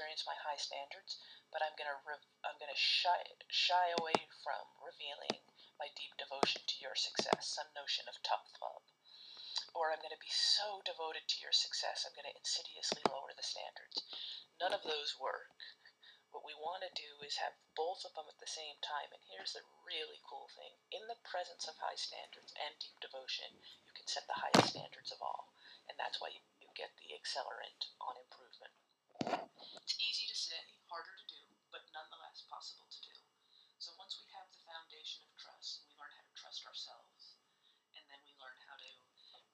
experience my high standards, but I'm gonna re- I'm gonna shy shy away from revealing my deep devotion to your success, some notion of tough love. Or I'm to be so devoted to your success, I'm to insidiously lower the standards. None of those work. What we want to do is have both of them at the same time. And here's the really cool thing in the presence of high standards and deep devotion, you can set the highest standards of all. And that's why you, you get the accelerant on improvement. It's easy to say, harder to do, but nonetheless possible to do. So once we have the foundation of trust, we learn how to trust ourselves, and then we learn how to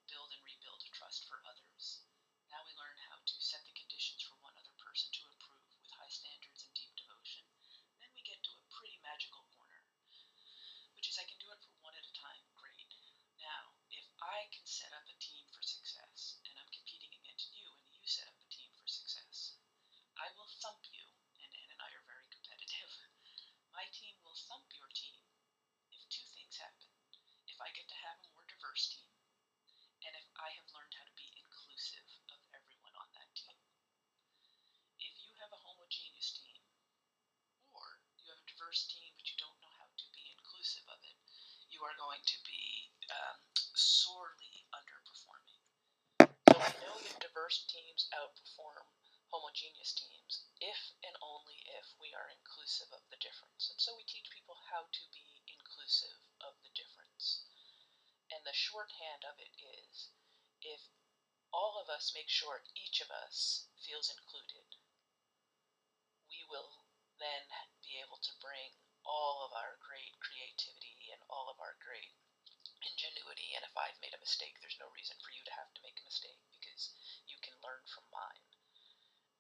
build and rebuild trust for others. Now we learn how to set the conditions for one other person to improve with high standards and deep devotion. Then we get to a pretty magical corner, which is I can do it for one at a time. Great. Now, if I can set up a team for success, and I'm competing against you, and you set up a team for success, I will thump you, and Ann and I are very competitive. My team will thump your team if two things happen. If I get to have diverse team, and if I have learned how to be inclusive of everyone on that team. If you have a homogeneous team, or you have a diverse team but you don't know how to be inclusive of it, you are going to be um, sorely underperforming. So we know that diverse teams outperform homogeneous teams if and only if we are inclusive of the difference. And so we teach people how to be inclusive of the difference. And the shorthand of it is if all of us make sure each of us feels included, we will then be able to bring all of our great creativity and all of our great ingenuity. And if I've made a mistake, there's no reason for you to have to make a mistake because you can learn from mine.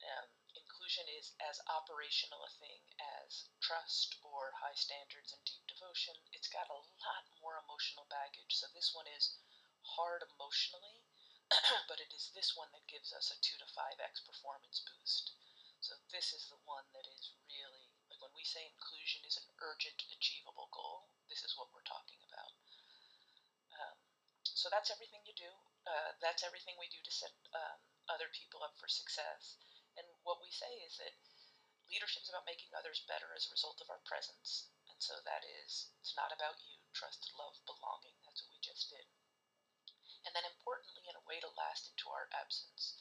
Um, inclusion is as operational a thing as trust or high standards and deep devotion. It's got a lot more emotional baggage. So this one is hard emotionally, but it is this one that gives us a 2 to 5x performance boost. So this is the one that is really, like when we say inclusion is an urgent, achievable goal, this is what we're talking about. Um, so that's everything you do. Uh, that's everything we do to set um, other people up for success. What we say is that leadership is about making others better as a result of our presence. And so that is, it's not about you. Trust, love, belonging. That's what we just did. And then importantly, in a way to last into our absence.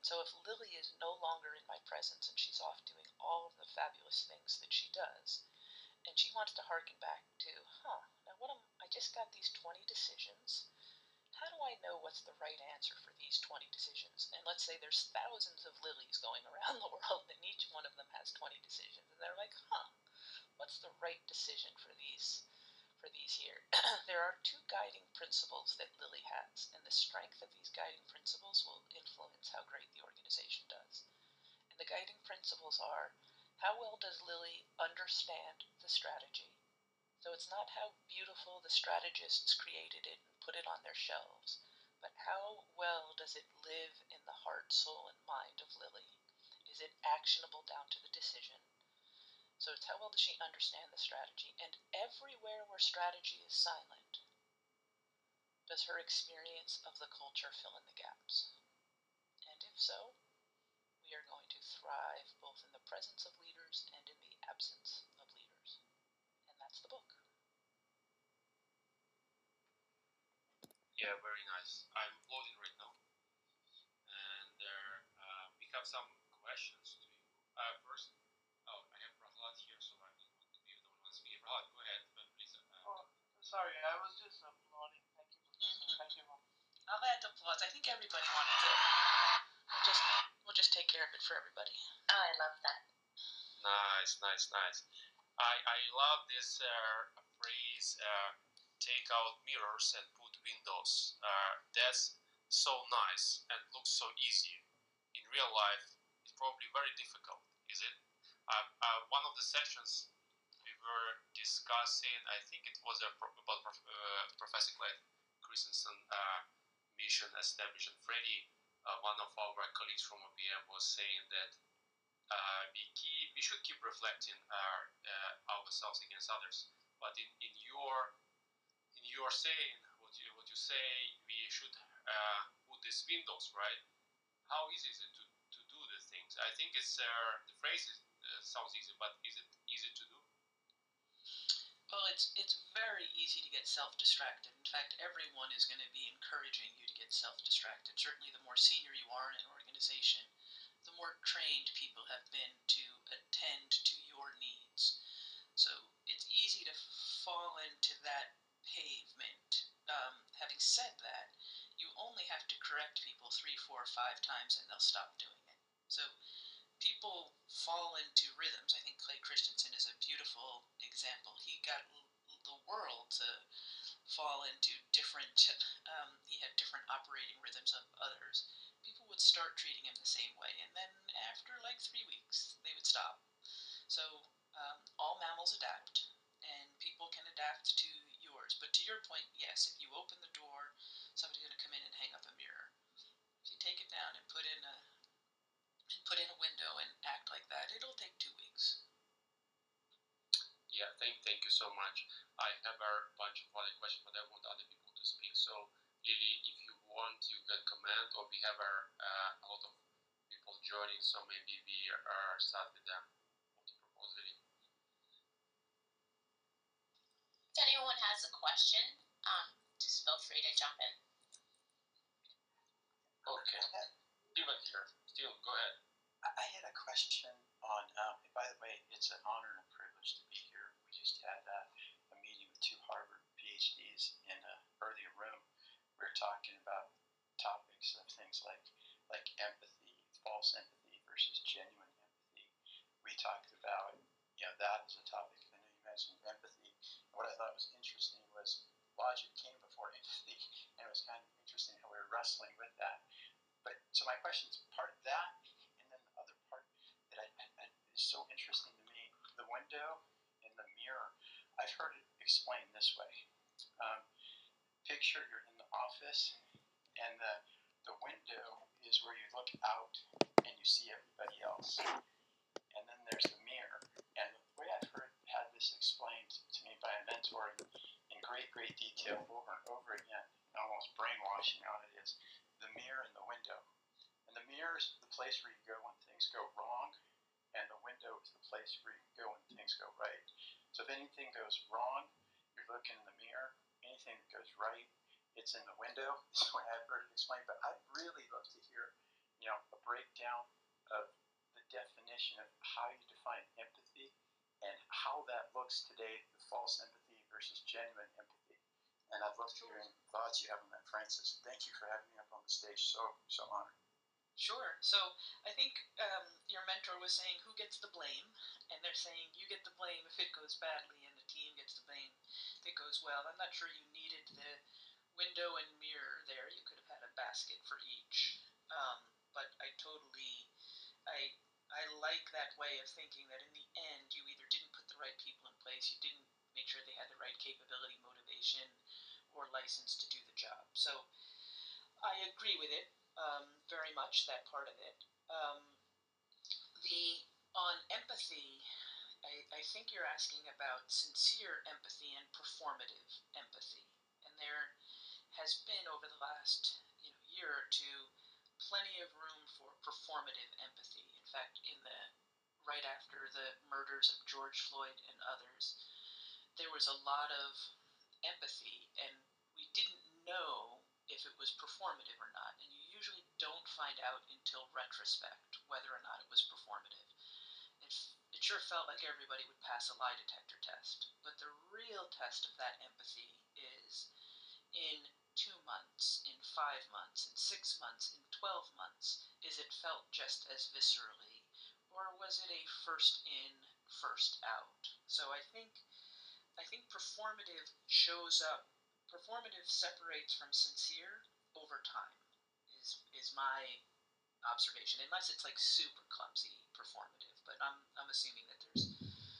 So if Lily is no longer in my presence and she's off doing all of the fabulous things that she does, and she wants to harken back to, huh, now what am I just got these 20 decisions. How do I know what's the right answer for these 20 decisions? And let's say there's thousands of lilies going around the world, and each one of them has 20 decisions, and they're like, huh, what's the right decision for these for these here? there are two guiding principles that Lily has, and the strength of these guiding principles will influence how great the organization does. And the guiding principles are how well does Lily understand the strategy? So it's not how beautiful the strategists created it and put it on their shelves, but how well does it live in the heart, soul, and mind of Lily? Is it actionable down to the decision? So it's how well does she understand the strategy? And everywhere where strategy is silent, does her experience of the culture fill in the gaps? And if so, we are going to thrive both in the presence of leaders and in the absence that's the book. Yeah, very nice. I'm loading right now. And there, uh, we have some questions to you. Uh, first, oh, I have Prahlad here, so I don't want to be the one who speaking. Prahlad, go ahead, uh, please. Uh, Oh, sorry, I was just applauding. Thank you. Mhm. Thank you. I'll add the applause. I think everybody wanted to. We'll just we'll just take care of it for everybody. Oh, I love that. Nice, nice, nice. I, I love this uh, phrase uh, take out mirrors and put windows. Uh, that's so nice and looks so easy. In real life, it's probably very difficult, is it? Uh, one of the sessions we were discussing, I think it was about prof- Professor Clay Christensen uh, mission established. And Freddie, uh, one of our colleagues from OPM, was saying that uh, we keep we should keep reflecting our, uh, ourselves against others. But in, in your in your saying what you what you say we should uh, put these windows right. How easy is it to, to do the things I think it's uh, the phrase is, uh, sounds easy, but is it easy to do? Well, it's it's very easy to get self-distracted. In fact, everyone is going to be encouraging you to get self-distracted. Certainly, the more senior you are in an organization, the more trained people have been to attend to your needs. So it's easy to fall into that pavement. Um, having said that, you only have to correct people three, four, five times, and they'll stop doing it. So people fall into rhythms. I think Clay Christensen is a beautiful example. He got the world to fall into different, um, he had different operating rhythms of others. Would start treating him the same way, and then after like three weeks, they would stop. So um, all mammals adapt, and people can adapt to yours. But to your point, yes, if you open the door, somebody's going to come in and hang up a mirror. If you take it down and put in a and put in a window and act like that, it'll take two weeks. Yeah, thank thank you so much. I have a bunch of other questions, but I want other people to speak. So, want, you can comment, or we have a, uh, a lot of people joining, so maybe we are start with them. If anyone has a question, um, just feel free to jump in. Okay, Steven here. Steven, go ahead. I I had a question on, um, and by the way, it's an honor and a privilege to be here. We just had uh, a meeting with two Harvard PhDs in an earlier room. We were talking about topics of things like like empathy, false empathy versus genuine empathy. We talked about you know that as a topic. I know you mentioned empathy. And what I thought was interesting was logic came before empathy, and it was kind of interesting how we were wrestling with that. But so my question is part that, and then the other part that I, I, is so interesting to me: the window and the mirror. I've heard it explained this way: um, picture you're in the office, and the the window is where you look out and you see everybody else, and then there's the mirror. And the way I've heard had this explained to me by a mentor in great great detail over and over again, almost brainwashing on it is the mirror and the window. And the mirror is the place where you go when things go wrong, and the window is the place where you go when things go right. So if anything goes wrong, you're looking in the mirror. Anything that goes right, it's in the window. Is the way I've heard it explained. But I'd really love to hear, you know, a breakdown of the definition of how you define empathy and how that looks today, the false empathy versus genuine empathy. And I'd love to hear any thoughts you have on that, Frances. Thank you for having me up on the stage. So, so honored. Sure. So I think um, your mentor was saying who gets the blame, and they're saying you get the blame if it goes badly, and the team gets the blame if it goes well. I'm not sure you needed the window and mirror there. You could have had a basket for each. Um, but I totally, I I like that way of thinking that in the end you either didn't put the right people in place, you didn't make sure they had the right capability, motivation, or license to do the job. So I agree with it um, very much. That part of it. Um, the on empathy, I, I think you're asking about sincere empathy and performative empathy, and there has been over the last you know year or two plenty of room for performative empathy. In fact, in the right after the murders of George Floyd and others, there was a lot of empathy, and we didn't know if it was performative or not. And you usually don't find out until retrospect whether or not it was performative. It, it sure felt like everybody would pass a lie detector test, but the real test of that empathy is in two months, in five months, in six months, in 12 months, is it felt just as viscerally, or was it a first in, first out? So I think, I think performative shows up. Performative separates from sincere over time. Is is my observation, unless it's like super clumsy performative. But I'm I'm assuming that there's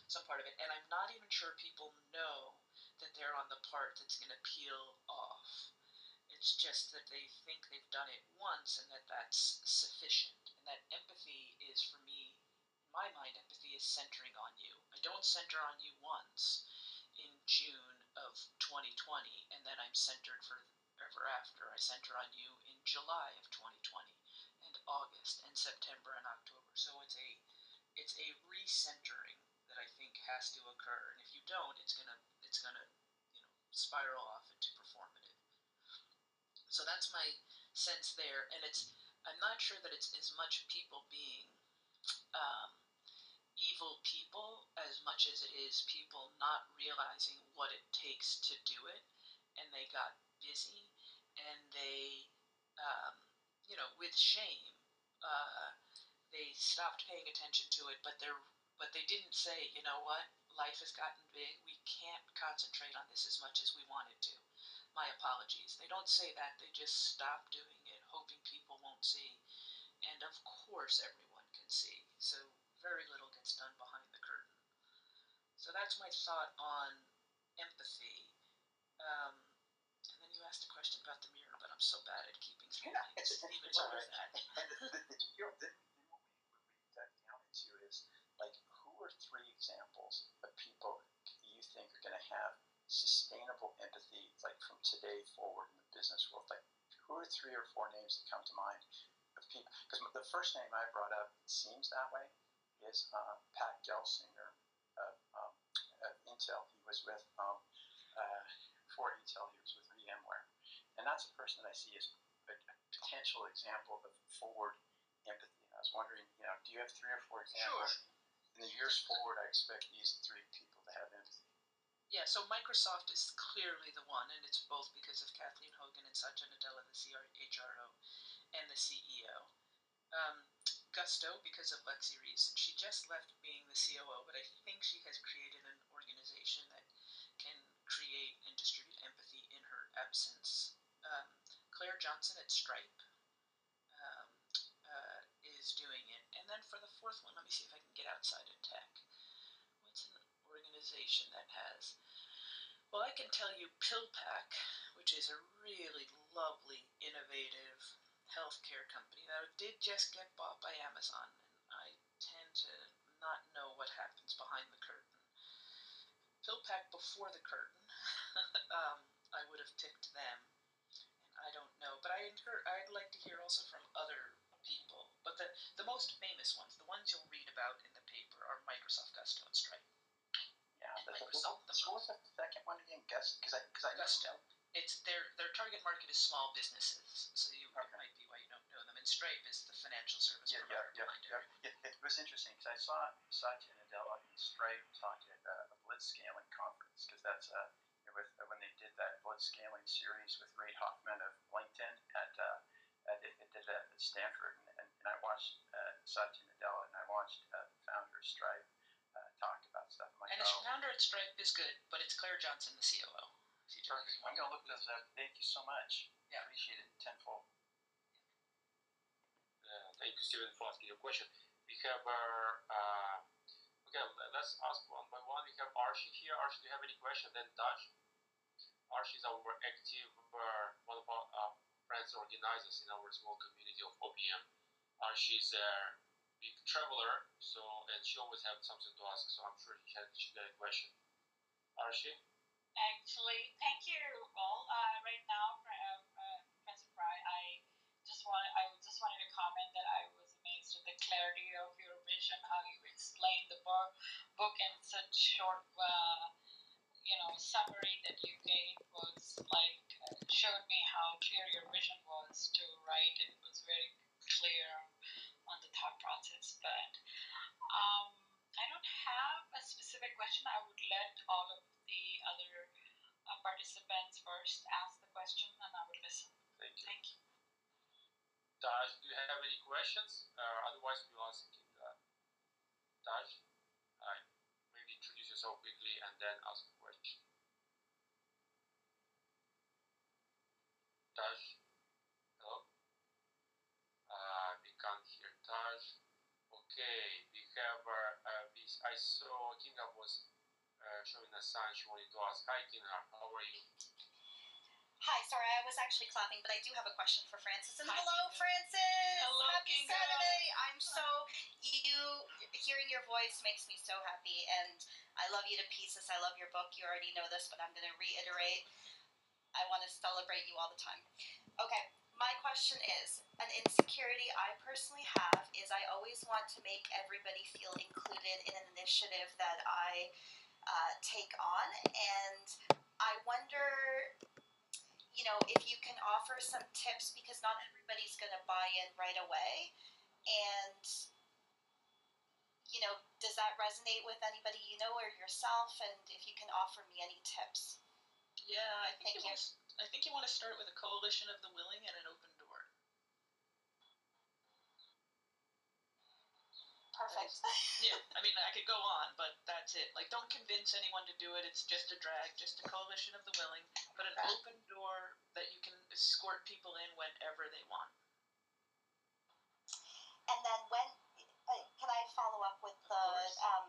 some part of it, and I'm not even sure people know that they're on the part that's going to peel off. It's just that they think they've done it once and that that's sufficient. And that empathy is, for me, my mind, empathy is centering on you. I don't center on you once June of 2020 and then I'm centered forever after. I center on you in July of 2020 and August and September and October. So it's a it's a recentering that I think has to occur, and if you don't, it's gonna it's gonna you know spiral off into performative. So that's my sense there, and it's I'm not sure that it's as much people being um, evil people as much as it is people not realizing what it takes to do it, and they got busy, and they um, you know with shame. Uh, they stopped paying attention to it, but they're but they didn't say, you know what, life has gotten big. We can't concentrate on this as much as we wanted to. My apologies. They don't say that. They just stop doing it, hoping people won't see. And of course, everyone can see. So very little gets done behind the curtain. So that's my thought on empathy. Um, and then you asked a question about the mirror, but I'm so bad at keeping Yeah, things. it's, Even it's all right. that. And the, the, the, you know, then, then what we, what we down into is like, who are three examples of people you think are going to have sustainable empathy, like from today forward in the business world? Like, who are three or four names that come to mind of people? Because the first name I brought up seems that way is uh, Pat Gelsinger of um, of Intel. He was with um, uh, for Intel. He was with VMware, and that's a person that I see as a, a potential example of forward empathy. And I was wondering, you know, do you have three or four examples? In the years forward, I expect these three people to have empathy. Yeah, so Microsoft is clearly the one, and it's both because of Kathleen Hogan and Satya Nadella, the CHRO, and the CEO. Um, Gusto, because of Lexi Reese, she just left being the COO, but I think she has created an organization that can create and distribute empathy in her absence. Um, Claire Johnson at Stripe um, uh, is doing it. And then for the fourth one, let me see if I can get outside of tech. What's an organization that has? Well, I can tell you PillPack, which is a really lovely, innovative healthcare company that did just get bought by Amazon, and I tend to not know what happens behind the curtain. PillPack before the curtain, um, I would have tipped them, and I don't know. But I incur, I'd like to hear also from other people. But the the most famous ones, the ones you'll read about in the paper, are Microsoft, Gusto, and Stripe. Yeah, And but the, Microsoft what, was the second one again? Gus? Because I, because I Gusto. It's their their target market is small businesses, so you Okay. it might be why you don't know them. And Stripe is the financial service Yeah, provider yeah, yeah, yeah. It, was interesting because I saw Satya Nadella and Stripe talk at uh, a blitzscaling conference because that's uh, with uh, when they did that blitzscaling series with Reid Hoffman of LinkedIn at uh, at they, did that at Stanford and, and, and I watched uh, Satya Nadella and I watched uh, the founder of Stripe uh, talk about stuff. Like, And the oh, founder at Stripe is good, but it's Claire Johnson, the COO. If you do perfect. I'm gonna look those up. Thank you so much. Yeah. appreciate it tenfold. Uh, thank you, Steven, for asking your question. We have, uh, uh, okay, let's ask one by one. We have Archie here. Archie, do you have any question? Then Taj. Archie is our active, uh, one of our uh, friends organizers in our small community of OPM. Archie is a big traveler, so and she always has something to ask. So I'm sure she had she got a question. Archie. Actually, thank you all. Uh, right now, for, just I just wanted to comment that I was amazed at the clarity of your vision, how you explained the book, book in such short, uh, you know, summary that you gave was like uh, showed me how clear your vision was to write. It was very clear on the thought process, but um, I don't have a specific question. I would let all of the other uh, participants first ask the question, and I would listen. Thank you. Thank you. Taj, do you have any questions? Uh, otherwise, we'll ask uh, Taj. Hi. Maybe introduce yourself quickly and then ask a question. Taj. Hello. Uh, we can't hear Taj. Okay, we have. Uh, uh, we, I saw Kinga was uh, showing a sign she wanted to ask. Hi, Kinga. How are you? Hi, sorry, I was actually clapping, but I do have a question for Frances. And Hi, hello, Kinga. Frances! Hello, Happy. Saturday! I'm so you hearing your voice makes me so happy, and I love you to pieces. I love your book. You already know this, but I'm going to reiterate. I want to celebrate you all the time. Okay, my question is an insecurity I personally have is I always want to make everybody feel included in an initiative that I uh, take on, and I wonder, you know, if you can offer some tips because not everybody's going to buy in right away, and you know, does that resonate with anybody you know or yourself? And if you can offer me any tips. Yeah, I think Thank you, want. I think you want to start with a coalition of the willing and an open door. Perfect. Yeah, I mean, I could go on, but that's it. Like, don't convince anyone to do it. It's just a drag, just a coalition of the willing, but an open door that you can escort people in whenever they want. And then when uh, can I follow up with the um,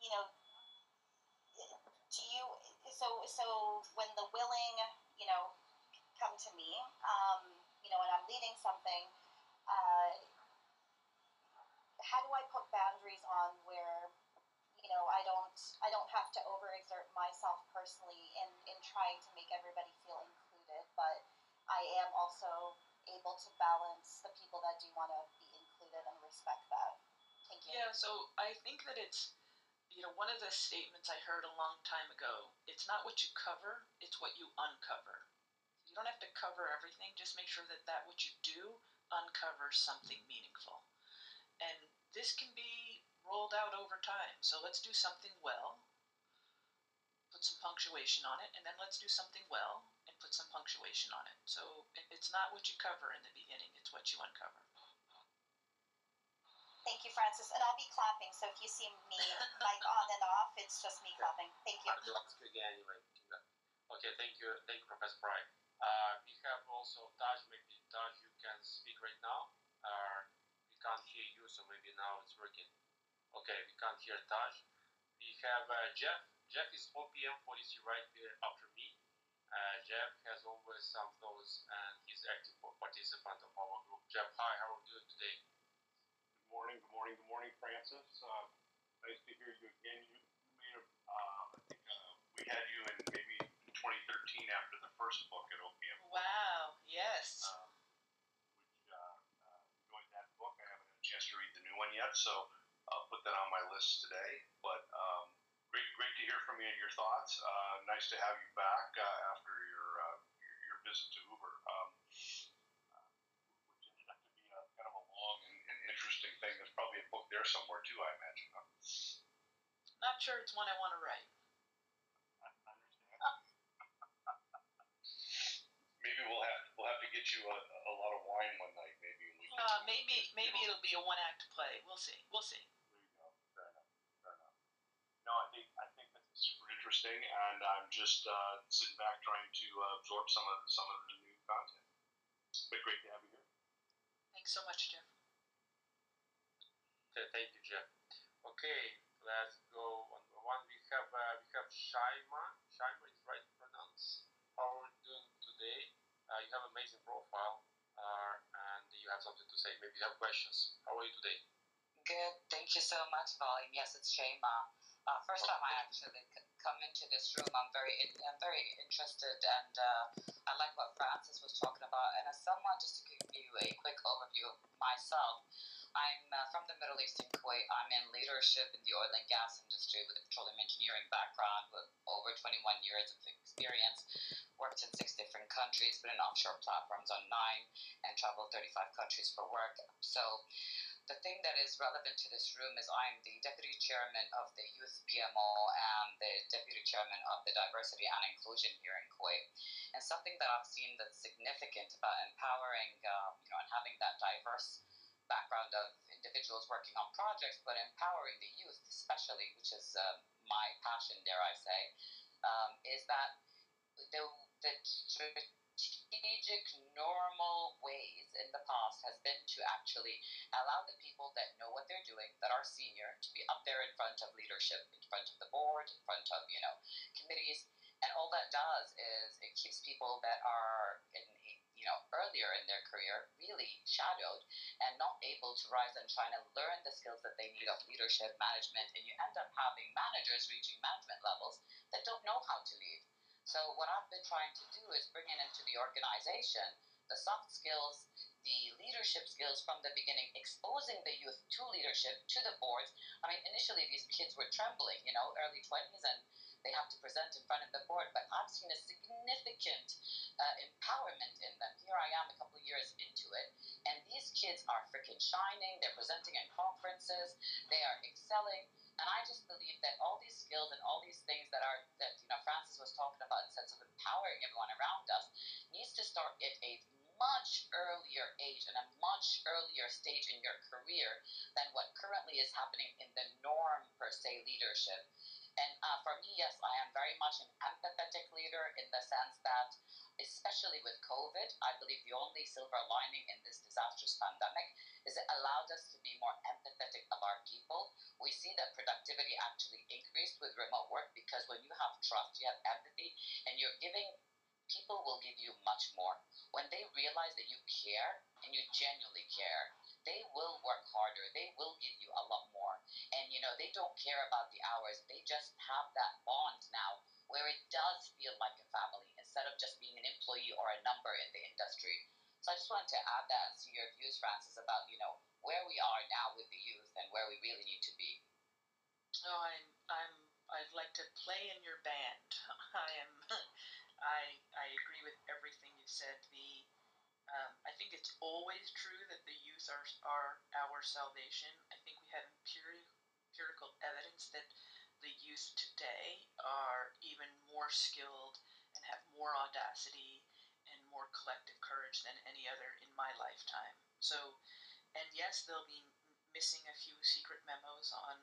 you know, do you so so when the willing you know come to me um, you know and I'm leading something, uh, how do I put boundaries on where you know I don't I don't have to overexert myself personally in in trying to make everybody feel included, but I am also able to balance the people that do want to be included and respect that. Thank you. Yeah, so I think that it's, you know, one of the statements I heard a long time ago it's not what you cover, it's what you uncover. You don't have to cover everything, just make sure that that what you do uncovers something meaningful. And this can be rolled out over time. So let's do something well, put some punctuation on it, and then let's do something well and put some punctuation on it. So it's not what you cover in the beginning, it's what you uncover. Thank you, Frances. And I'll be clapping, so if you see me like on and off, it's just me clapping. Thank you. I will ask you again anyway. Okay, thank you, thank you, Professor Frei. Uh, we have also Taj. Maybe Taj, you can speak right now. Uh, we can't hear you, so maybe now it's working. Okay, we can't hear Taj. We have uh, Jeff. Jeff is 4 p.m. 40 right here after me. Uh, Jeff has always some thoughts and he's active participant of our group. Jeff, hi, how are you doing today? Good morning, good morning, good morning, Frances. Uh, nice to hear you again. You, you made a, uh, I think uh, we had you in maybe 2013 after the first book at OPM, Wow, yes. um, which uh, uh, enjoyed that book. I haven't had a chance to read the new one yet, so I'll put that on my list today. But um, great, great to hear from you and your thoughts. Uh, nice to have you back uh, after your, uh, your your visit to Uber. Um, which ended up to be a kind of a long and, and interesting thing. There's probably a book there somewhere too, I imagine. Huh? Not sure it's one I want to write. Maybe we'll have we'll have to get you a, a lot of wine one night, maybe. And we can, Uh, maybe maybe it'll be a one act play. We'll see. We'll see. There you go. Fair enough. Fair enough. No, I think I think this is super interesting, and I'm just uh, sitting back trying to uh, absorb some of some of the new content. But great to have you here. Thanks so much, Jeff. Okay, thank you, Jeff. Okay, let's go on one. We have uh, we have Shaima. Shaima is right pronounced. How are you doing today? Uh, you have amazing profile, uh, and you have something to say. Maybe you have questions. How are you today? Good. Thank you so much, Volume. Yes, it's Shema. Uh, first time I actually come into this room, I'm very, I'm very interested, and uh, I like what Frances was talking about. And as someone, just to give you a quick overview of myself, I'm uh, from the Middle East in Kuwait. I'm in leadership in the oil and gas industry with a petroleum engineering background with over 21 years of experience. Worked in six different countries, been in offshore platforms on nine, and traveled 35 countries for work. So the thing that is relevant to this room is I'm the deputy chairman of the youth PMO and the deputy chairman of the diversity and inclusion here in Kuwait. And something that I've seen that's significant about empowering, uh, you know, and having that diverse background of individuals working on projects, but empowering the youth, especially, which is uh, my passion, dare I say, um, is that the, the strategic, normal ways in the past has been to actually allow the people that know what they're doing, that are senior, to be up there in front of leadership, in front of the board, in front of, you know, committees. And all that does is it keeps people that are in, you know, earlier in their career really shadowed and not able to rise and shine and learn the skills that they need of leadership management. And you end up having managers reaching management levels that don't know how to lead. So what I've been trying to do is bring it into the organization the soft skills, the leadership skills from the beginning, exposing the youth to leadership, to the boards. I mean, initially these kids were trembling, you know, early 20s, and they have to present in front of the board, but I've seen a significant uh, empowerment in them. Here I am a couple of years into it, and these kids are freaking shining. They're presenting at conferences, they are excelling. And I just believe that all these skills and all these things that are that you know Frances was talking about in sense of empowering everyone around us needs to start at a much earlier age and a much earlier stage in your career than what currently is happening in the norm per se leadership. And uh, for me, yes, I am very much an empathetic leader in the sense that, especially with COVID, I believe the only silver lining in this disastrous pandemic is it allowed us to be more empathetic of our people. We see that productivity actually increased with remote work because when you have trust, you have empathy, and you're giving people will give you much more. When they realize that you care and you genuinely care, they will work harder. They will give you a lot more. And, you know, they don't care about the hours. They just have that bond now where it does feel like a family instead of just being an employee or a number in the industry. So I just wanted to add that see your views, Frances, about, you know, where we are now with the youth and where we really need to be. Oh, I'm, I'm, I'd like to play in your band. I am, I, I agree with everything you said. The, um, I think it's always true that the youth are, are our salvation. I think we have empirical, evidence that the youth today are even more skilled and have more audacity and more collective courage than any other in my lifetime. So, and yes, they'll be missing a few secret memos on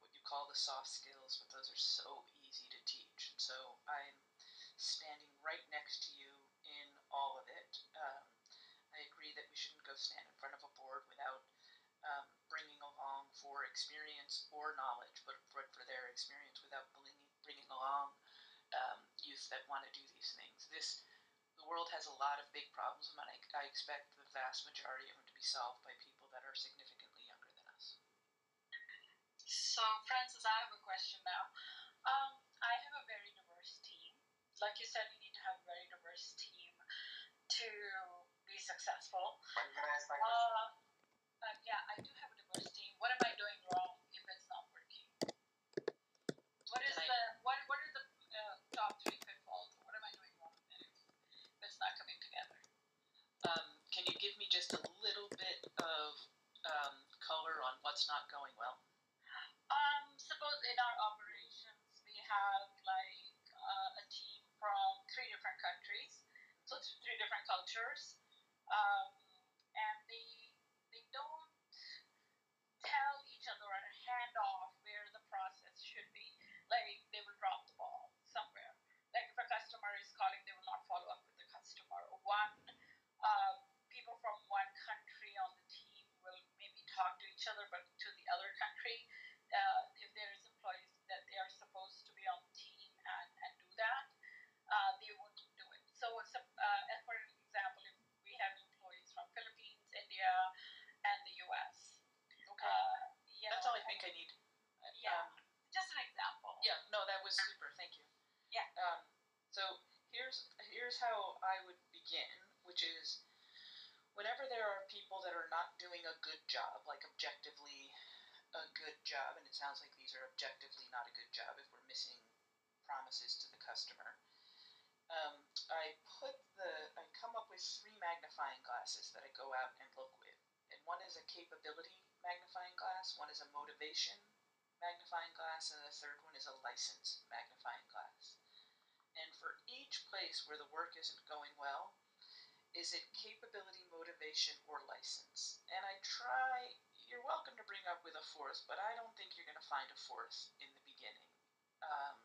what you call the soft skills, but those are so easy to teach. And so I'm standing right next to you in all of it. Um, I agree that we shouldn't go stand in front of a board without um, bringing along for experience or knowledge, but for, their experience without bringing, bringing along um, youth that want to do these things. This the world has a lot of big problems, and I, I expect the vast majority of them to be solved by people that are significantly younger than us. So, Frances, I have a question now. Um, I have a very diverse team. Like you said, you need to have a very diverse team to be successful. When can I ask my Uh, uh, yeah, I do have a diverse team. What am I doing wrong if it's not working? What is the what what are the uh, top three pitfalls? What am I doing wrong if if it's not coming together? Um, can you give me just a little bit of um, color on what's not going well? Which is whenever there are people that are not doing a good job, like objectively a good job, and it sounds like these are objectively not a good job if we're missing promises to the customer. Um, I put the I come up with three magnifying glasses that I go out and look with, and one is a capability magnifying glass, one is a motivation magnifying glass, and the third one is a license magnifying glass. And for each place where the work isn't going well, is it capability, motivation, or license? And I try, you're welcome to bring up with a fourth, but I don't think you're going to find a fourth in the beginning. Um,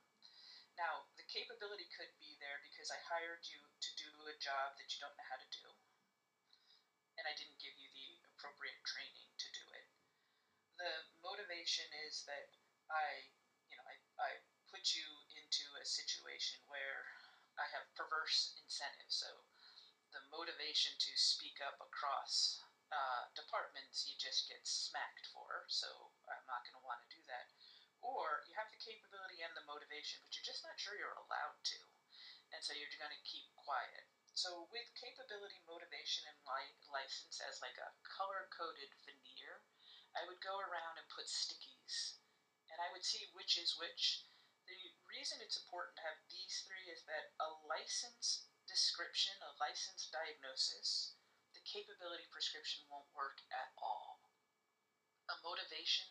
now, the capability could be there because I hired you to do a job that you don't know how to do, and I didn't give you the appropriate training to do it. The motivation is that I, you know, I, I put you into a situation where I have perverse incentives. So the motivation to speak up across uh, departments, you just get smacked for. So I'm not going to want to do that. Or you have the capability and the motivation, but you're just not sure you're allowed to. And so you're going to keep quiet. so with capability, motivation, and li- license as like a color-coded veneer, I would go around and put stickies, and I would see which is which. The reason it's important to have these three is that a license description, a license diagnosis, the capability prescription won't work at all. A motivation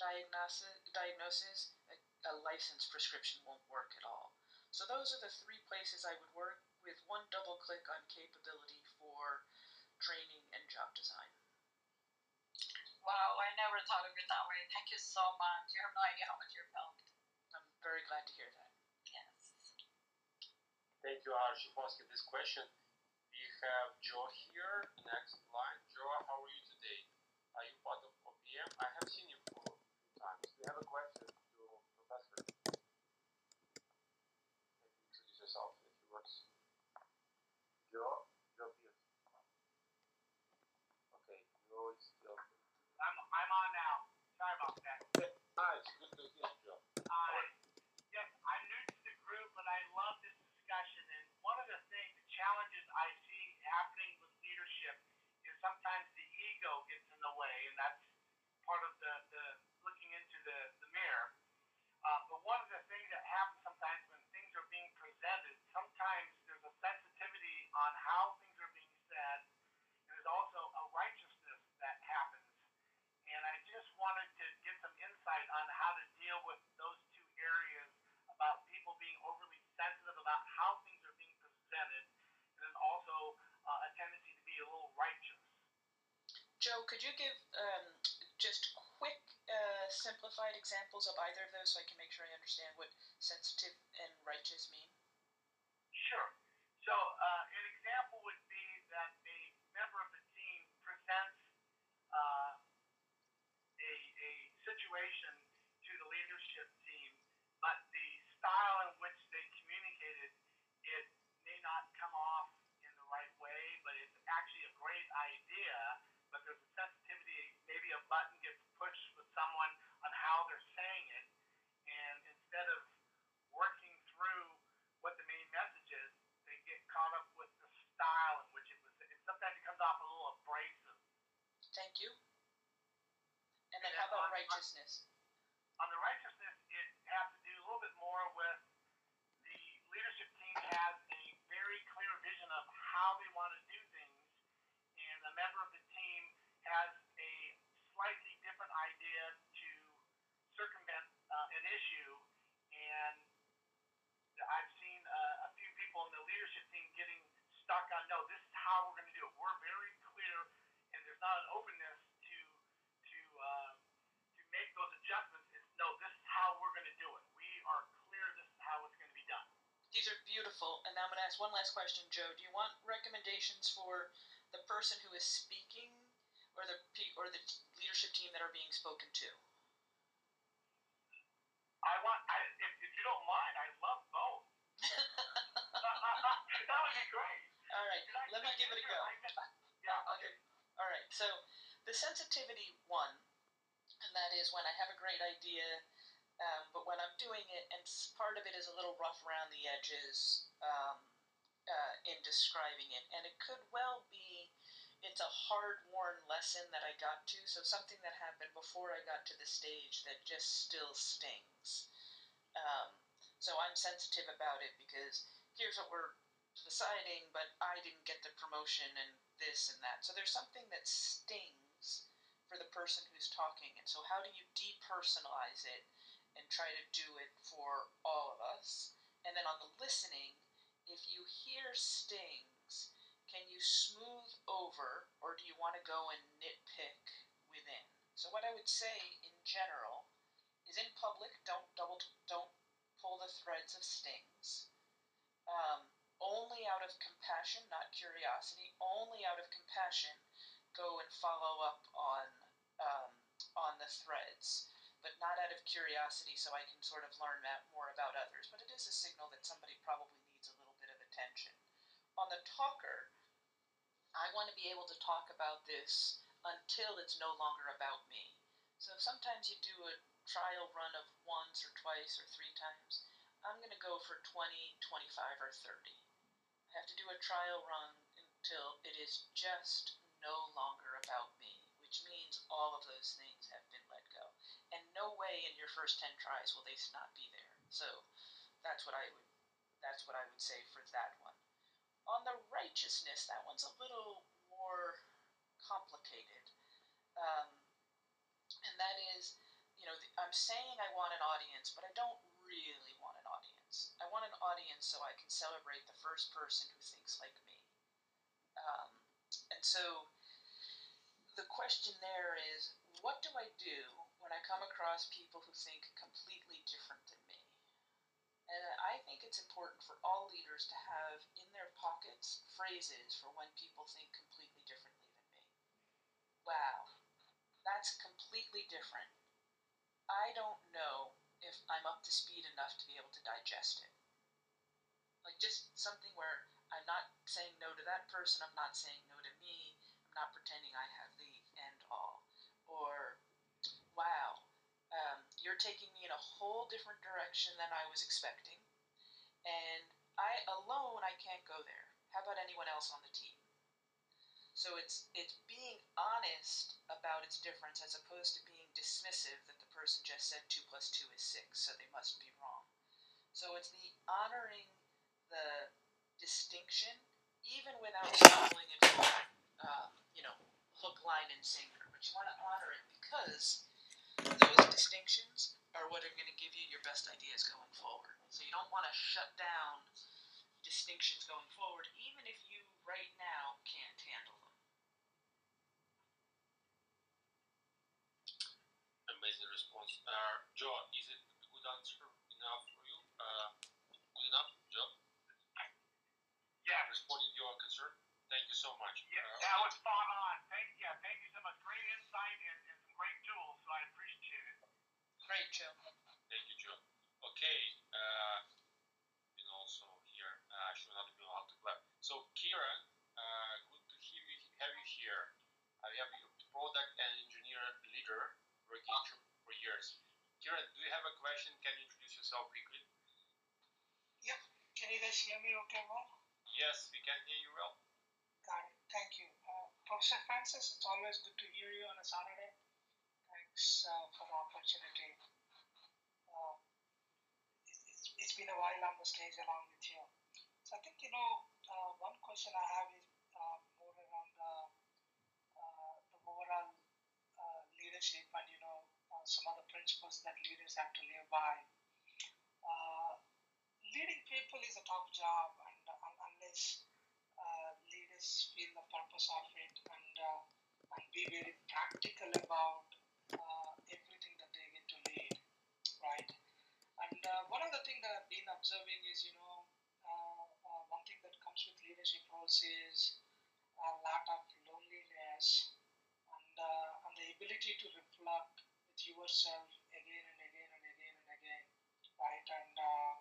diagnosis, diagnosis a, a license prescription won't work at all. So those are the three places I would work with one double click on capability for training and job design. Wow, I never thought of it that way. Thank you so much. You have no idea how much you've helped. I'm very glad to hear that. Thank you, Archie, for asking this question. We have Joe here, next line. Joe, how are you today? Are you part of OPM? I have seen you for a few times. Do you have a question to Professor? Maybe introduce yourself if it works. Joe? Joe Pierce. Okay, Joe is still. I'm I'm on now. Sorry about that. Nice, good to hear you, Joe. Uh, yes, I'm new to the group, but I love this discussion. And one of the things, the challenges I see happening with leadership is sometimes the ego gets in the way, and that's part of the, the looking into the, the mirror. Uh, but one of the things that happens sometimes when things are being presented, sometimes there's a sensitivity on how things are being said, and there's also a righteousness that happens. And I just wanted to get some insight on how to deal with those two areas about people being overly sensitive about how things are being presented, and then also uh, a tendency to be a little righteous. Joe, could you give um, just quick, uh, simplified examples of either of those so I can make sure I understand what sensitive and righteous mean? Sure. So uh, an example would be that a member of the team presents uh, a, a situation to the leadership team, but the style in which they communicated it may not come off in the right way, but it's actually a great idea. But there's a sensitivity, maybe a button gets pushed with someone on how they're saying it, and instead of working through what the main message is, they get caught up with the style in which it was. And sometimes it comes off a little abrasive. Thank you. And then And how then about on- righteousness? On the righteousness, it has to do a little bit more with the leadership team has a very clear vision of how they want to do things, and a member of the team has a slightly different idea to circumvent uh, an issue, and I've seen uh, a few people in the leadership team getting stuck on no, this is how we're going to do it. We're very clear, and there's not an openness to to uh, to make those adjustments. It's no, this is how we're going to do it. We are clear. This is how it's going to be done. These are beautiful. And now I'm going to ask one last question, Joe. Do you want recommendations for the person who is speaking or the or the leadership team that are being spoken to? I want, I, if, if you don't mind, I love both. that would be great. All right, I- let me give it a go. Yeah. Okay. All right, so the sensitivity one, and that is when I have a great idea, um, but when I'm doing it, and part of it is a little rough around the edges um, uh, in describing it, and it could well be it's a hard worn lesson that I got to, so something that happened before I got to the stage that just still stings. Um, so I'm sensitive about it because here's what we're deciding, but I didn't get the promotion and this and that. So there's something that stings for the person who's talking. And so, how do you depersonalize it and try to do it for all of us? And then on the listening, if you hear stings, can you smooth over or do you want to go and nitpick within? So, what I would say in general is in public, don't double, don't pull the threads of stings. Um, only out of compassion, not curiosity, only out of compassion, go and follow up on um, on the threads, but not out of curiosity, so I can sort of learn more about others. But it is a signal that somebody probably needs a little bit of attention. On the talker, I want to be able to talk about this until it's no longer about me. So sometimes you do a trial run of once or twice or three times. I'm going to go for 20, 25, or 30. I have to do a trial run until it is just no longer about me, which means all of those things have been let go. And no way in your first 10 tries will they not be there. So that's what I would that's what I would say for that one. On the righteousness, that one's a little more complicated. Um, and that is, you know, I'm saying I want an audience, but I don't really want an audience. I want an audience so I can celebrate the first person who thinks like me. Um, and so the question there is what do I do when I come across people who think completely different than me? And I think it's important for all leaders to have in their pockets phrases for when people think completely differently than me. Wow, that's completely different. I don't know if I'm up to speed enough to be able to digest it. Like just something where I'm not saying no to that person, I'm not saying no to me, I'm not pretending I have the end all. Or, wow, um, you're taking me in a whole different direction than I was expecting. And I alone, I can't go there. How about anyone else on the team? So it's it's being honest about its difference as opposed to being dismissive that the person just said two plus two is six, so they must be wrong. So it's the honoring the distinction, even without stumbling into, uh, you know, hook, line, and sinker. But you want to honor it because those distinctions are what are going to give you your best ideas going forward. So you don't want to shut down distinctions going forward, even if you right now can't handle them. Amazing response. Uh, Joe, is it a good answer enough for you? Uh, good enough, Joe? Yeah. Responding to your concern? Thank you so much. Yeah, Uh, that was spot on. Thank, yeah, thank you so much. Great insight and, and some great tools, so I appreciate it. Great, Joe. Thank you, Joe. Okay, uh, and also here, uh, show another people how to clap. So, Kira, uh, good to hear you, have you here. I have you product and engineer leader working tr- for years. Kira, do you have a question? Can you introduce yourself quickly? Yep. Can you guys hear me okay well? Yes, we can hear you well. Got it. Thank you. Uh, Professor Frances, it's always good to hear you on a Saturday. Thanks uh, for the opportunity. Uh, it, it's, it's been a while on the stage along with you. So I think, you know, uh, one question I have is uh, more around the, uh, the overall uh, leadership and, you know, uh, some of the principles that leaders have to live by. Leading people is a tough job, and uh, unless leaders feel the purpose of it and and be very practical about uh, everything that they get to lead, right? And uh, one of the things that I've been observing is, you know, uh, uh, one thing that comes with leadership roles is a lot of loneliness and uh, and the ability to reflect with yourself again and again and again and again, right? And uh,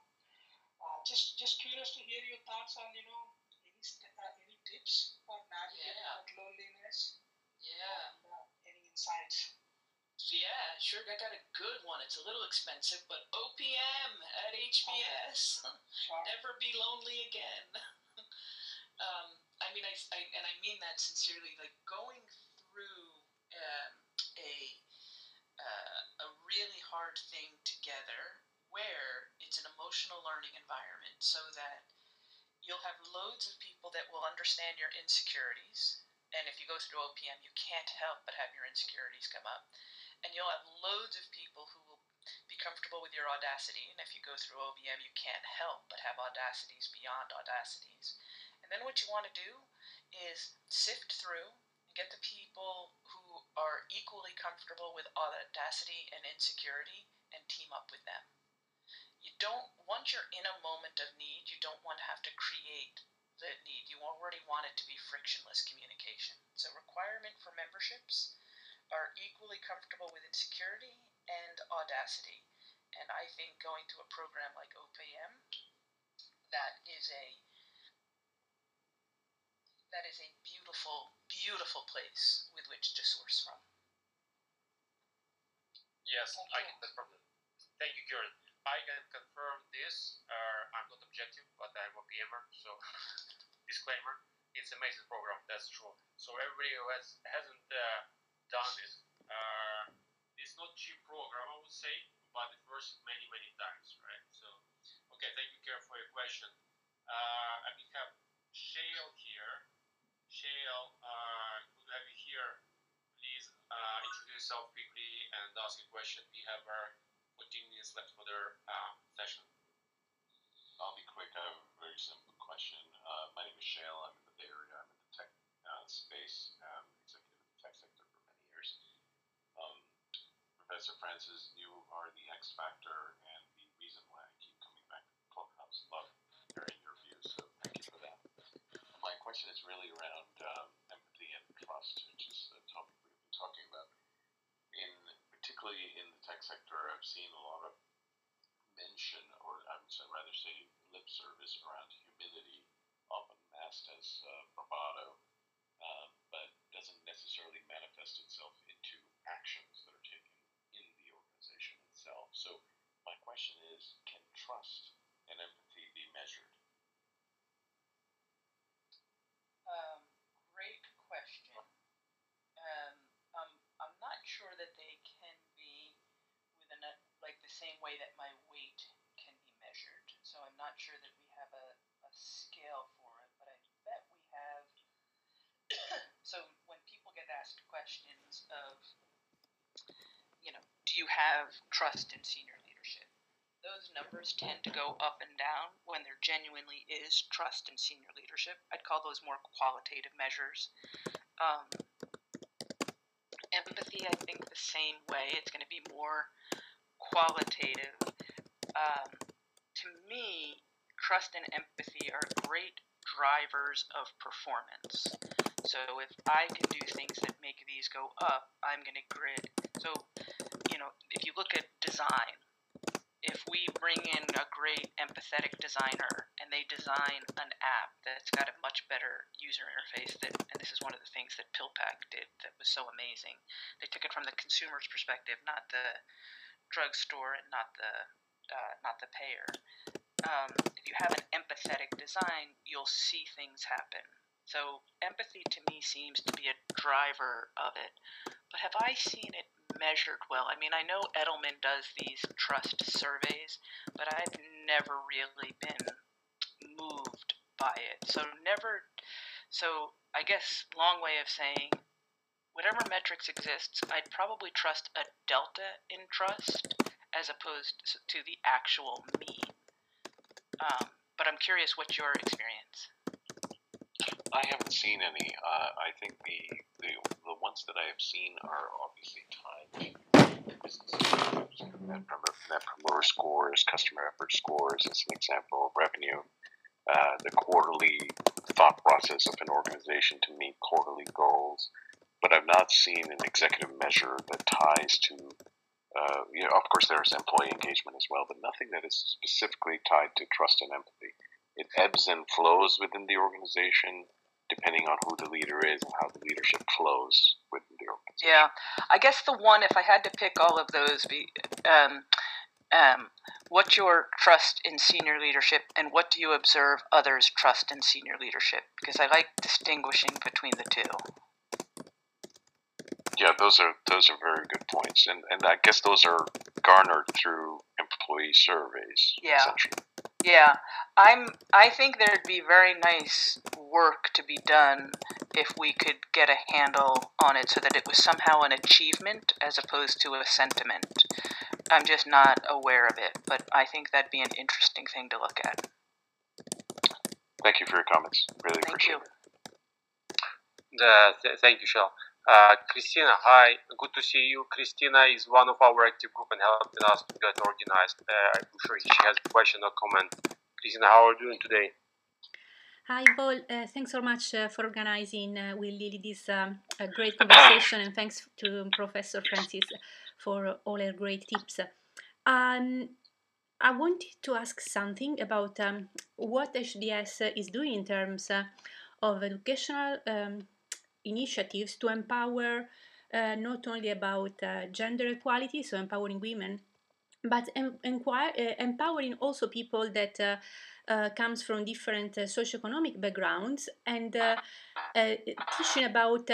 uh, just just curious to hear your thoughts on you know any uh, any tips for navigating Yeah. that loneliness Yeah. and uh, any insights. Yeah, sure. I got a good one. It's a little expensive, but OPM at HBS. Sure. Never be lonely again. um, I mean, I, I and I mean that sincerely. Like going through um, a uh, a really hard thing together, where it's an emotional learning environment, so that you'll have loads of people that will understand your insecurities. And if you go through OPM, you can't help but have your insecurities come up. And you'll have loads of people who will be comfortable with your audacity. And if you go through OPM, you can't help but have audacities beyond audacities. And then what you want to do is sift through and get the people who are equally comfortable with audacity and insecurity and team up with them. You don't, once you're in a moment of need, you don't want to have to create the need. You already want it to be frictionless communication. So, requirement for memberships are equally comfortable with insecurity and audacity. And I think going to a program like OPM, that is a that is a beautiful, beautiful place with which to source from. Yes, Thank I you. get that. Thank you, Kieran. I can confirm this. Uh, I'm not objective, but I'm a PMer, so disclaimer. It's amazing program, that's true. So everybody who has, hasn't uh, done it, uh, it's not cheap program, I would say, but it works many, many times, right? So, okay, thank you, Karen, for your question. Uh, I we have Shale here. Shale, uh, good to have you here. Please uh, introduce yourself quickly and ask a question. We have our 14 minutes left for their uh, session. I'll be quick. I have a very simple question. Uh, my name is Shale. I'm in the Bay Area. I'm in the tech uh, space. I'm executive the tech sector for many years. Um, Professor Frances, you are the X factor and the reason why I keep coming back to Clubhouse. Love hearing your views, so thank you for that. My question is really around um, empathy and trust, which is the topic we've been talking about. In particularly in the tech sector, I've seen a lot of mention, or I would rather say lip service around humility, often masked as uh, bravado, uh, but doesn't necessarily manifest itself into actions that are taken in the organization itself. So my question is, can trust and empathy be measured? Um, great question. Um, I'm, I'm not sure that they can be within a, like the same way that my weight can be measured. So I'm not sure that we have a, a scale for it, but I bet we have. so when people get asked questions of, you know, do you have trust in senior? Those numbers tend to go up and down when there genuinely is trust in senior leadership. I'd call those more qualitative measures. Um, empathy, I think, the same way. It's going to be more qualitative. Um, to me, trust and empathy are great drivers of performance. So if I can do things that make these go up, I'm going to grid. So, you know, if you look at design, if we bring in a great empathetic designer and they design an app that's got a much better user interface that and this is one of the things that PillPack did that was so amazing. They took it from the consumer's perspective, not the drugstore and not the uh, not the payer. Um, if you have an empathetic design, you'll see things happen. So empathy to me seems to be a driver of it. But have I seen it measured well? I mean, I know Edelman does these trust surveys, but I've never really been moved by it. So never. So I guess long way of saying, whatever metrics exists, I'd probably trust a delta in trust as opposed to the actual mean. Um, but I'm curious, what your experience? I haven't seen any. Uh, I think the, the the ones that I have seen are obviously tied to business issues. Net promoter, net promoter scores, customer effort scores, as an example, of revenue. Uh, the quarterly thought process of an organization to meet quarterly goals, but I've not seen an executive measure that ties to. Uh, you know, of course, there's employee engagement as well, but nothing that is specifically tied to trust and empathy. It ebbs and flows within the organization depending on who the leader is and how the leadership flows within the organization. Yeah, I guess the one, if I had to pick all of those, be um, um, what's your trust in senior leadership, and what do you observe others trust in senior leadership? Because I like distinguishing between the two. Yeah, those are those are very good points, and and I guess those are garnered through employee surveys. Yeah. Yeah, I'm. I think there'd be very nice work to be done if we could get a handle on it, so that it was somehow an achievement as opposed to a sentiment. I'm just not aware of it, but I think that'd be an interesting thing to look at. Thank you for your comments. Really Thank appreciate you. it. Uh, th- thank you, Shell. Uh, Christina, hi. Good to see you. Christina is one of our active group and helping us to get organized. Uh, I'm sure she has a question or comment. Christina, how are you doing today? Hi, Paul. Uh, thanks so much uh, for organizing uh, with Lily this um, a great conversation, and thanks to Professor Frances for all her great tips. Um, I wanted to ask something about um, what HBS is doing in terms uh, of educational um, initiatives to empower uh, not only about uh, gender equality, so empowering women, but em- enquire, uh, empowering also people that uh, uh, comes from different uh, socioeconomic backgrounds and teaching about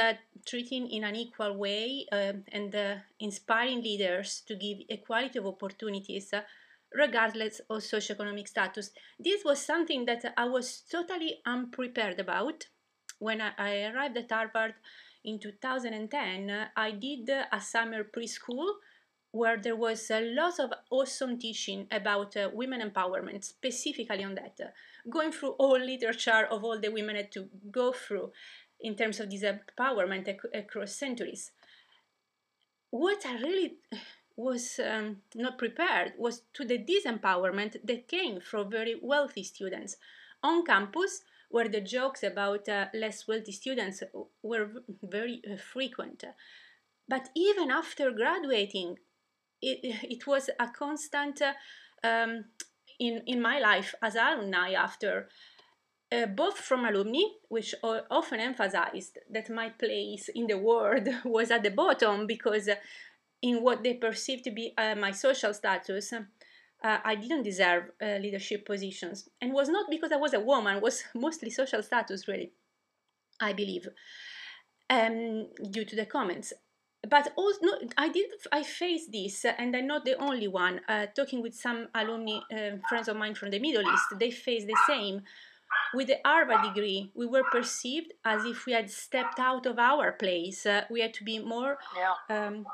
treating in an equal way and inspiring leaders to give equality of opportunities regardless of socioeconomic status. This was something that I was totally unprepared about when I, arrived at Harvard in 2010. I did a summer preschool where there was a lot of awesome teaching about uh, women empowerment, specifically on that, uh, going through all literature of all the women had to go through in terms of this empowerment ac- across centuries. What I really was um, not prepared was to the disempowerment that came from very wealthy students on campus where the jokes about uh, less wealthy students were very uh, frequent. But even after graduating it, it was a constant um, in, in my life as alumni after uh, both from alumni, which often emphasized that my place in the world was at the bottom because uh, in what they perceived to be uh, my social status, uh, I didn't deserve uh, leadership positions. And was not because I was a woman, was mostly social status, really, I believe, um, due to the comments but also no, I did I faced this, and I'm not the only one. Uh, talking with some alumni uh, friends of mine from the Middle East, they faced the same. With the Harvard degree, we were perceived as if we had stepped out of our place. Uh, we had to be more yeah. um,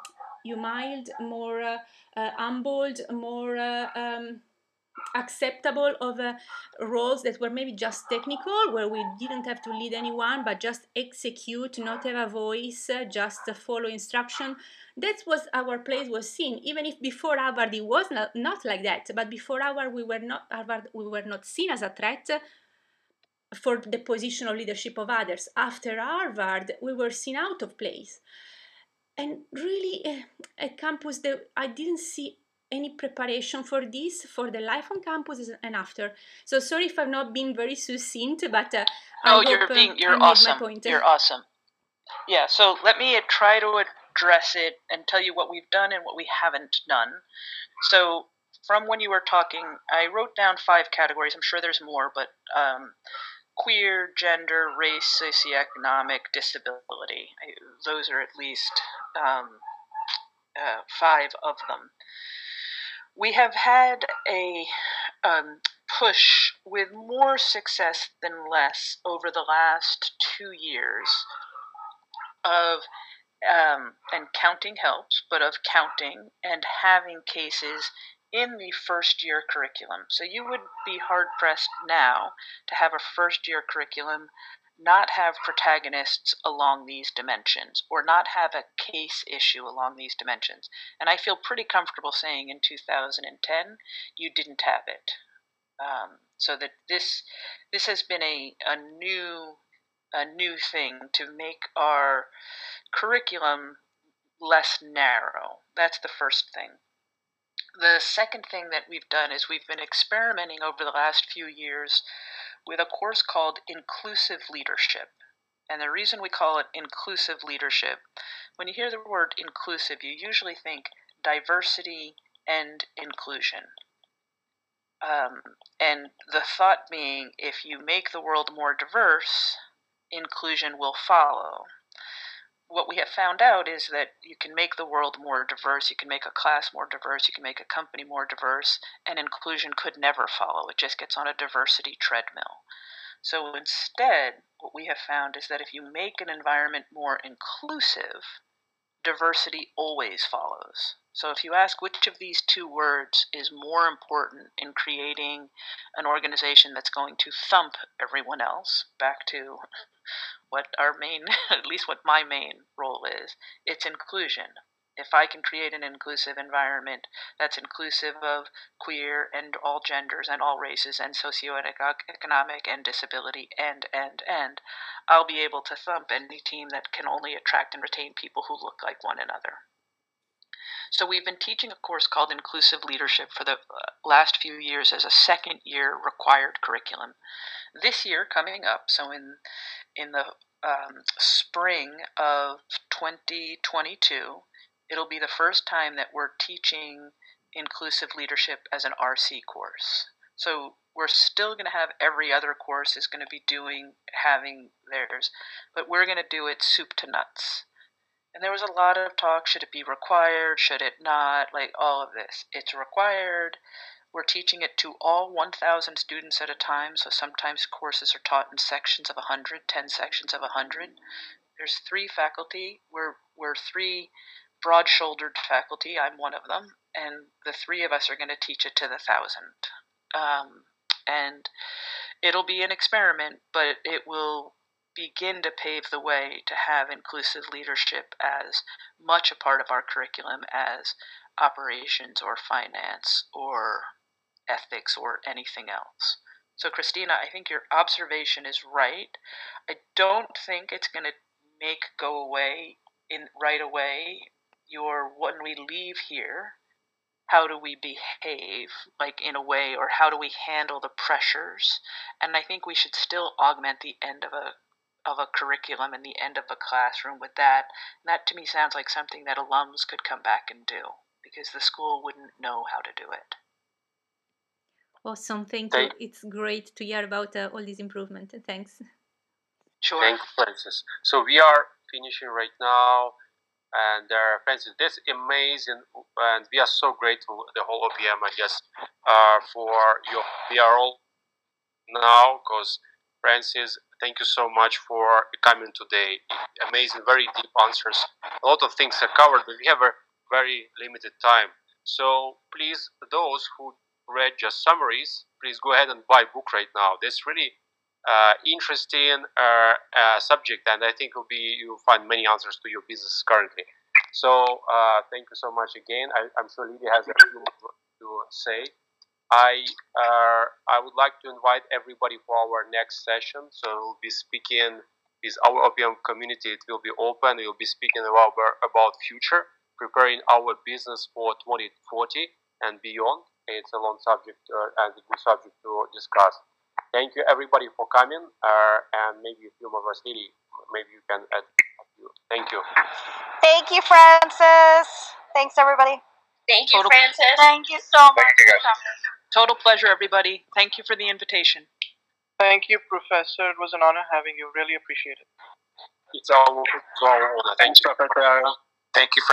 humiled, more uh, uh, humbled, more uh, um, acceptable of uh, roles that were maybe just technical where we didn't have to lead anyone but just execute not have a voice just follow instruction. That was our place was seen even if before harvard it was not, not like that but before harvard we were not harvard we were not seen as a threat for the position of leadership of others. After harvard we were seen out of place and really uh, at campus the, i didn't see any preparation for this for the life on campus and after. So sorry if i've not been very succinct but uh, no you're hope, being you're awesome. you're awesome. Yeah so let me try to address it and tell you what we've done and what we haven't done. So from when you were talking i wrote down five categories. I'm sure there's more but um, queer gender race socioeconomic disability. Those are at least um, uh, five of them. We have had a um, push with more success than less over the last two years of um, and counting helps, but of counting and having cases in the first year curriculum. So you would be hard pressed now to have a first year curriculum not have protagonists along these dimensions or not have a case issue along these dimensions. And I feel pretty comfortable saying in 2010 you didn't have it. Um, so that this this has been a, a new a new thing to make our curriculum less narrow. That's the first thing. The second thing that we've done is we've been experimenting over the last few years with a course called Inclusive Leadership. And the reason we call it inclusive leadership, when you hear the word inclusive, you usually think diversity and inclusion. Um, and the thought being if you make the world more diverse, inclusion will follow what we have found out is that you can make the world more diverse, you can make a class more diverse, you can make a company more diverse, and inclusion could never follow. It just gets on a diversity treadmill. So instead, what we have found is that if you make an environment more inclusive, diversity always follows. So if you ask which of these two words is more important in creating an organization that's going to thump everyone else, back to what our main, at least what my main role is, it's inclusion. If I can create an inclusive environment that's inclusive of queer and all genders and all races and socioeconomic and disability and, and, and, I'll be able to thump any team that can only attract and retain people who look like one another. So we've been teaching a course called Inclusive Leadership for the uh, last few years as a second year required curriculum. This year coming up, so in in the um, spring of 2022, it'll be the first time that we're teaching inclusive leadership as an RC course. So we're still going to have every other course is going to be doing having theirs, but we're going to do it soup to nuts. And there was a lot of talk should it be required, should it not, like all of this. It's required. We're teaching it to all 1,000 students at a time, so sometimes courses are taught in sections of 100, 10 sections of 100. There's three faculty. We're, we're three broad shouldered faculty. I'm one of them. And the three of us are going to teach it to the thousand. Um, and it'll be an experiment, but it will begin to pave the way to have inclusive leadership as much a part of our curriculum as operations or finance or ethics or anything else. So, Christina, I think your observation is right. I don't think it's going to make go away in right away your when we leave here how do we behave like in a way or how do we handle the pressures and i think we should still augment the end of a of a curriculum and the end of a classroom with that and that to me sounds like something that alums could come back and do because the school wouldn't know how to do it awesome thank you it's great to hear about uh, all these improvements thanks sure thank you frances so we are finishing right now and uh, Frances, this amazing, and we are so grateful the whole OPM, I guess, uh, for your. We are all now because Frances, thank you so much for coming today. Amazing, very deep answers. A lot of things are covered, but we have a very limited time. So please, those who read just summaries, please go ahead and buy book right now. This really uh, interesting uh, uh, subject, and I think will be you'll find many answers to your business currently. So uh, thank you so much again. I, am sure Lydia has a few more to say. I uh, I would like to invite everybody for our next session. So we'll be speaking with our OPM community. It will be open. We'll be speaking about about future, preparing our business for 2040 and beyond. It's a long subject uh, and a good subject to discuss. Thank you everybody for coming, uh, and maybe a few of us, Lily, maybe you can add. Thank you. Thank you, Frances. Thanks, everybody. Thank you, Total- Frances. Thank you so much. Thank you, guys. Total pleasure, everybody. Thank you for the invitation. Thank you, Professor. It was an honor having you. Really appreciate it. It's our, it's our honor. Thank you. Thank you,